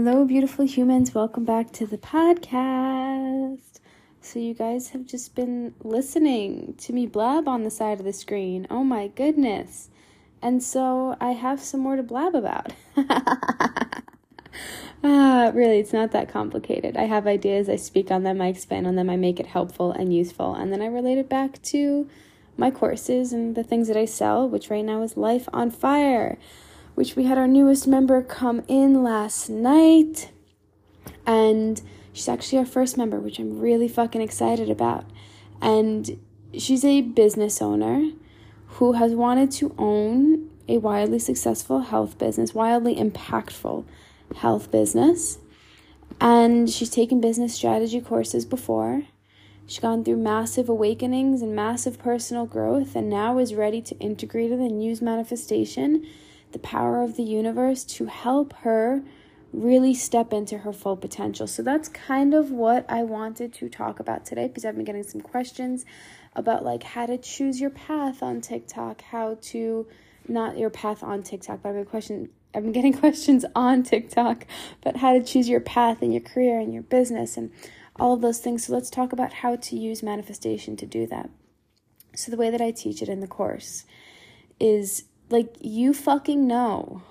Hello, beautiful humans. Welcome back to the podcast. So, you guys have just been listening to me blab on the side of the screen. Oh my goodness. And so, I have some more to blab about. ah, really, it's not that complicated. I have ideas, I speak on them, I expand on them, I make it helpful and useful, and then I relate it back to my courses and the things that I sell, which right now is Life on Fire which we had our newest member come in last night. And she's actually our first member, which I'm really fucking excited about. And she's a business owner who has wanted to own a wildly successful health business, wildly impactful health business. And she's taken business strategy courses before. She's gone through massive awakenings and massive personal growth, and now is ready to integrate it and use manifestation the power of the universe to help her really step into her full potential. So that's kind of what I wanted to talk about today because I've been getting some questions about like how to choose your path on TikTok, how to not your path on TikTok, but I've been question I've been getting questions on TikTok about how to choose your path in your career and your business and all of those things. So let's talk about how to use manifestation to do that. So the way that I teach it in the course is like, you fucking know.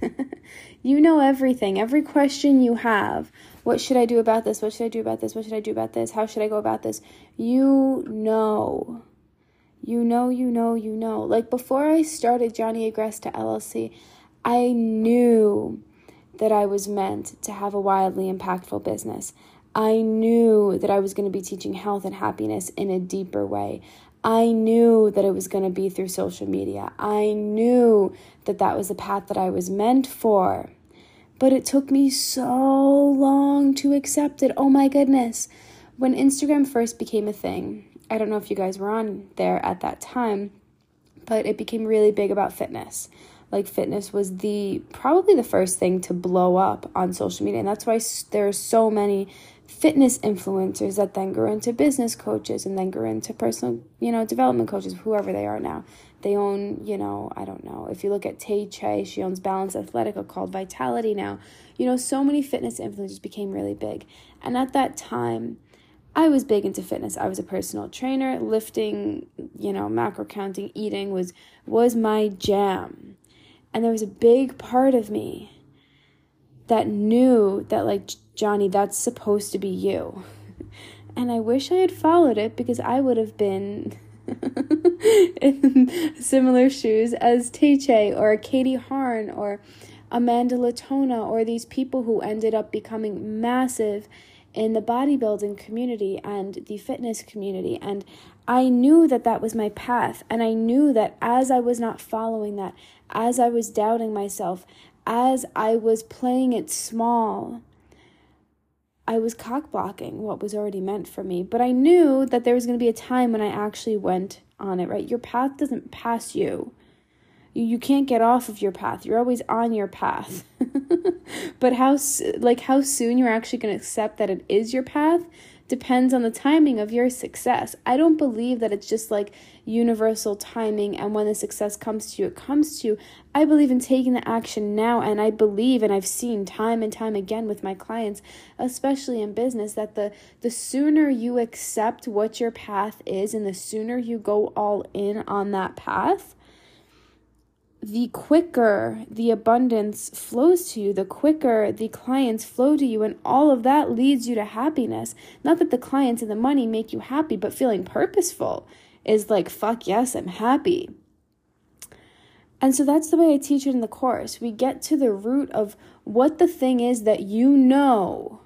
you know everything. Every question you have. What should I do about this? What should I do about this? What should I do about this? How should I go about this? You know. You know, you know, you know. Like before I started Johnny Agresta LLC, I knew that I was meant to have a wildly impactful business. I knew that I was going to be teaching health and happiness in a deeper way. I knew that it was going to be through social media. I knew that that was the path that I was meant for. But it took me so long to accept it. Oh my goodness. When Instagram first became a thing, I don't know if you guys were on there at that time, but it became really big about fitness. Like fitness was the probably the first thing to blow up on social media, and that's why there are so many fitness influencers that then grew into business coaches and then grew into personal, you know, development coaches, whoever they are now. They own, you know, I don't know. If you look at Tay Che, she owns Balance Athletica called Vitality now. You know, so many fitness influencers became really big. And at that time, I was big into fitness. I was a personal trainer. Lifting, you know, macro counting, eating was was my jam. And there was a big part of me that knew that like Johnny, that's supposed to be you. And I wish I had followed it because I would have been in similar shoes as Tay or Katie Harn or Amanda Latona or these people who ended up becoming massive in the bodybuilding community and the fitness community. And I knew that that was my path. And I knew that as I was not following that, as I was doubting myself, as I was playing it small, I was cock blocking what was already meant for me. But I knew that there was going to be a time when I actually went on it, right? Your path doesn't pass you. You, you can't get off of your path. You're always on your path. but how like how soon you're actually going to accept that it is your path depends on the timing of your success. I don't believe that it's just like universal timing and when the success comes to you, it comes to you. I believe in taking the action now, and I believe, and I've seen time and time again with my clients, especially in business, that the, the sooner you accept what your path is and the sooner you go all in on that path, the quicker the abundance flows to you, the quicker the clients flow to you, and all of that leads you to happiness. Not that the clients and the money make you happy, but feeling purposeful is like, fuck yes, I'm happy. And so that's the way I teach it in the course. We get to the root of what the thing is that you know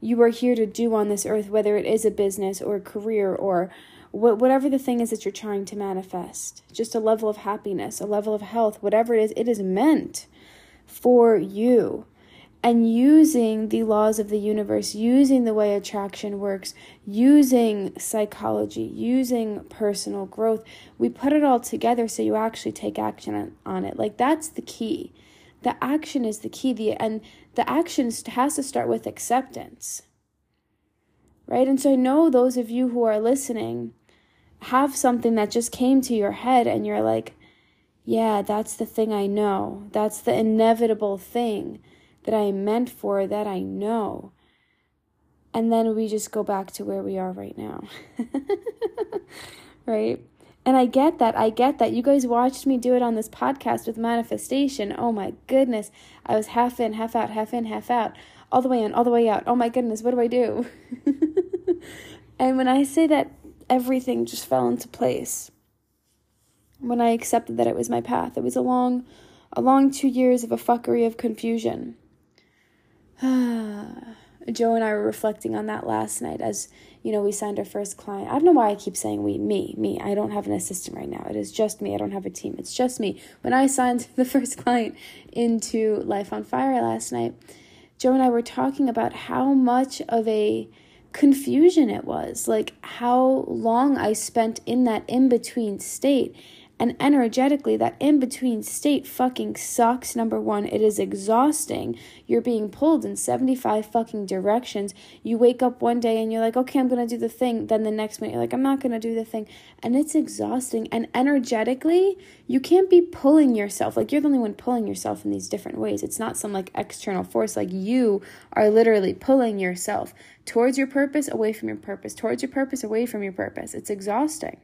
you are here to do on this earth, whether it is a business or a career or wh- whatever the thing is that you're trying to manifest, just a level of happiness, a level of health, whatever it is, it is meant for you. And using the laws of the universe, using the way attraction works, using psychology, using personal growth, we put it all together so you actually take action on, it. Like that's the key. The action is the key. The, and the action has to start with acceptance right? And so I know those of you who are listening have something that just came to your head and you're like, yeah, that's the thing I know. That's the inevitable thing that I am meant for, that I know. And then we just go back to where we are right now. right? And I get that. I get that. You guys watched me do it on this podcast with manifestation. Oh my goodness. I was half in, half out, half in, half out all the way in, all the way out. Oh my goodness, what do I do? and when I say that everything just fell into place, when I accepted that it was my path, it was a long, a long two years of a fuckery of confusion. Joe and I were reflecting on that last night as, you know, we signed our first client. I don't know why I keep saying we, me, me. I don't have an assistant right now. It is just me. I don't have a team. It's just me. When I signed the first client into Life on Fire last night, Joe and I were talking about how much of a confusion it was, like how long I spent in that in between state. And energetically, that in between state fucking sucks. Number one, it is exhausting. You're being pulled in 75 fucking directions. You wake up one day and you're like, okay, I'm going to do the thing. Then the next minute, you're like, I'm not going to do the thing. And it's exhausting. And energetically, you can't be pulling yourself. Like, you're the only one pulling yourself in these different ways. It's not some like external force. Like, you are literally pulling yourself towards your purpose, away from your purpose, towards your purpose, away from your purpose. It's exhausting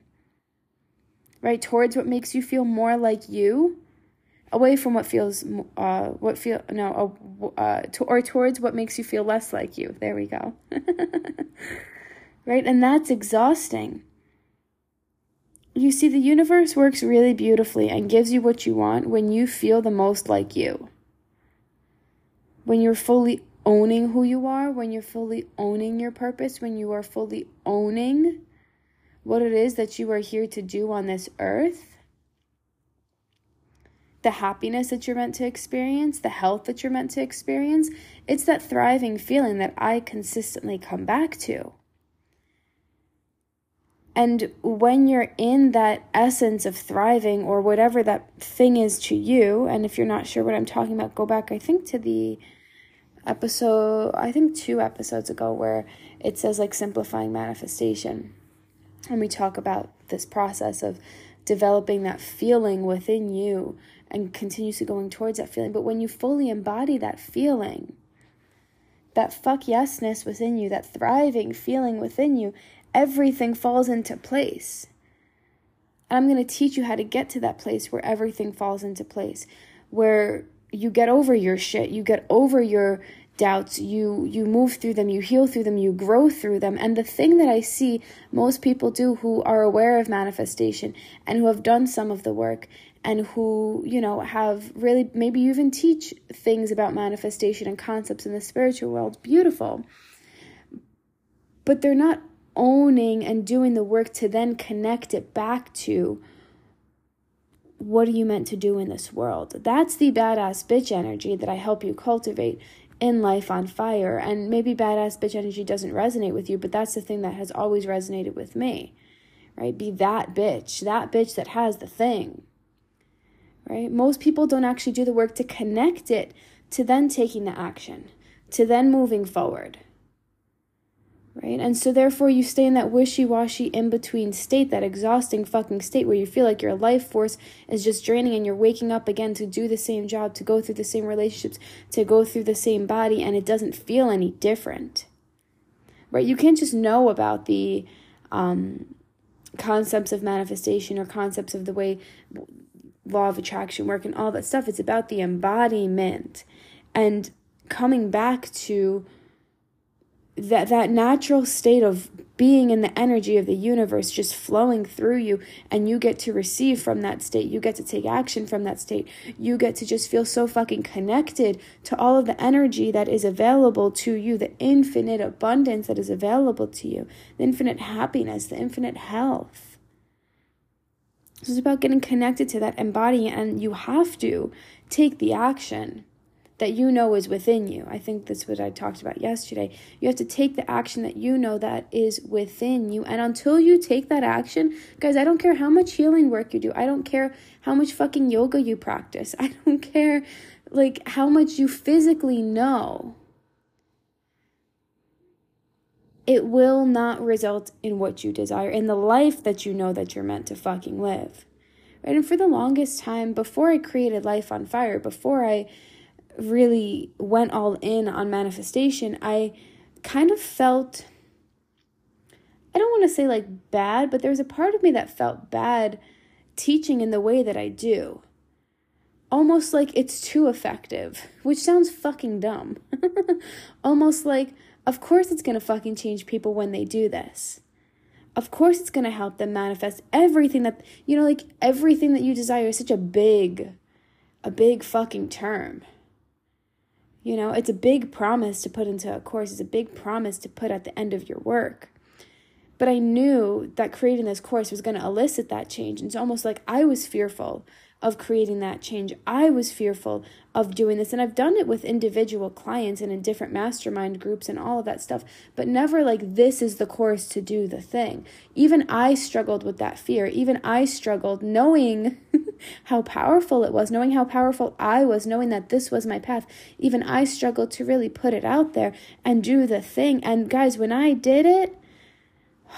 right towards what makes you feel more like you away from what feels uh what feel no uh, uh to, or towards what makes you feel less like you. There we go. Right? And that's exhausting. You see the universe works really beautifully and gives you what you want when you feel the most like you. When you're fully owning who you are when you're fully owning your purpose when you are fully owning what it is that you are here to do on this earth, the happiness that you're meant to experience, the health that you're meant to experience, it's that thriving feeling that I consistently come back to. And when you're in that essence of thriving or whatever that thing is to you, and if you're not sure what I'm talking about, go back, I think, to the episode, I think two episodes ago, where it says like simplifying manifestation and we talk about this process of developing that feeling within you and continuously going towards that feeling. But when you fully embody that feeling, that fuck yesness within you, that thriving feeling within you, everything falls into place. And I'm going to teach you how to get to that place where everything falls into place, where you get over your shit, you get over your doubts you you move through them you heal through them you grow through them and the thing that i see most people do who are aware of manifestation and who have done some of the work and who you know have really maybe you even teach things about manifestation and concepts in the spiritual world beautiful but they're not owning and doing the work to then connect it back to what are you meant to do in this world? That's the badass bitch energy that I help you cultivate in life on fire. And maybe badass bitch energy doesn't resonate with you, but that's the thing that has always resonated with me, right? Be that bitch, that bitch that has the thing, right? Most people don't actually do the work to connect it to then taking the action, to then moving forward right? And so therefore you stay in that wishy-washy in-between state, that exhausting fucking state where you feel like your life force is just draining and you're waking up again to do the same job, to go through the same relationships, to go through the same body and it doesn't feel any different. Right? You can't just know about the um concepts of manifestation or concepts of the way law of attraction work and all that stuff. It's about the embodiment and coming back to that that natural state of being in the energy of the universe just flowing through you and you get to receive from that state you get to take action from that state you get to just feel so fucking connected to all of the energy that is available to you the infinite abundance that is available to you the infinite happiness the infinite health. This is about getting connected to that embodying and you have to take the action that you know is within you. I think that's what I talked about yesterday. You have to take the action that you know that is within you. And until you take that action, guys, I don't care how much healing work you do. I don't care how much fucking yoga you practice. I don't care like how much you physically know. It will not result in what you desire, in the life that you know that you're meant to fucking live. Right? And for the longest time, before I created Life on Fire, before I really went all in on manifestation, I kind of felt I don't want to say like bad, but there's a part of me that felt bad teaching in the way that I do. Almost like it's too effective, which sounds fucking dumb. Almost like, of course, it's gonna fucking change people when they do this. Of course, it's gonna help them manifest everything that, you know, like everything that you desire is such a big, a big fucking term. You know, it's a big promise to put into a course, it's a big promise to put at the end of your work. But I knew that creating this course was going to elicit that change. And it's almost like I was fearful of creating that change. I was fearful of doing this. And I've done it with individual clients and in different mastermind groups and all of that stuff, but never like this is the course to do the thing. Even I struggled with that fear. Even I struggled knowing how powerful it was, knowing how powerful I was, knowing that this was my path. Even I struggled to really put it out there and do the thing. And guys, when I did it,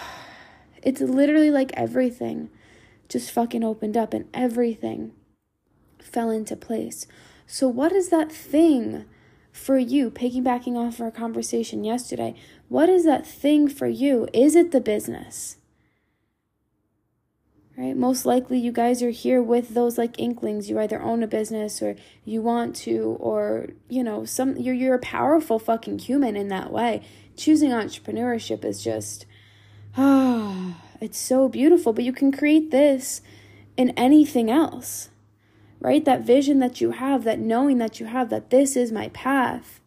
it's literally like everything just fucking opened up and everything fell into place. So, what is that thing for you? Piggybacking off our conversation yesterday, what is that thing for you? Is it the business? Right? Most likely, you guys are here with those like inklings. You either own a business or you want to, or you know, some you're you're a powerful fucking human in that way. Choosing entrepreneurship is just ah. It's so beautiful, but you can create this in anything else, right? That vision that you have, that knowing that you have, that this is my path.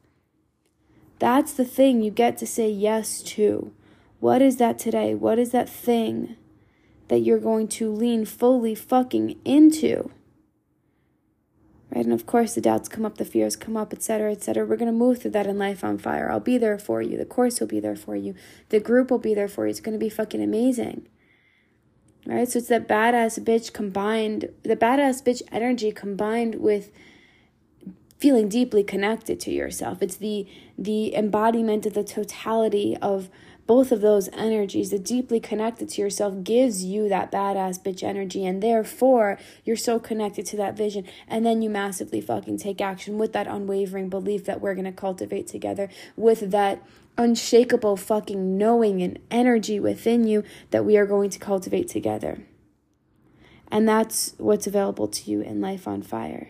That's the thing you get to say yes to. What is that today? What is that thing that you're going to lean fully fucking into? right? And of course, the doubts come up, the fears come up, etc., etc. We're going to move through that in life on fire. I'll be there for you. The course will be there for you. The group will be there for you. It's going to be fucking amazing. Right? So it's that badass bitch combined, the badass bitch energy combined with feeling deeply connected to yourself. It's the the embodiment of the totality of both of those energies, the deeply connected to yourself, gives you that badass bitch energy. And therefore, you're so connected to that vision. And then you massively fucking take action with that unwavering belief that we're going to cultivate together, with that unshakable fucking knowing and energy within you that we are going to cultivate together. And that's what's available to you in Life on Fire.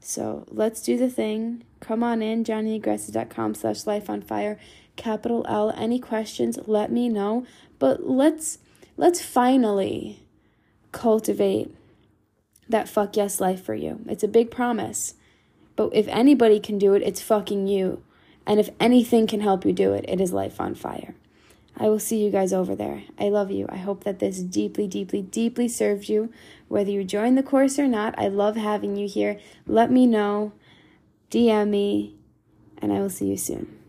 So let's do the thing. Come on in, johnnyagresta.com slash life on fire capital L. Any questions, let me know. But let's let's finally cultivate that fuck yes life for you. It's a big promise. But if anybody can do it, it's fucking you. And if anything can help you do it, it is life on fire. I will see you guys over there. I love you. I hope that this deeply, deeply, deeply served you. Whether you join the course or not, I love having you here. Let me know. DM me, and I will see you soon.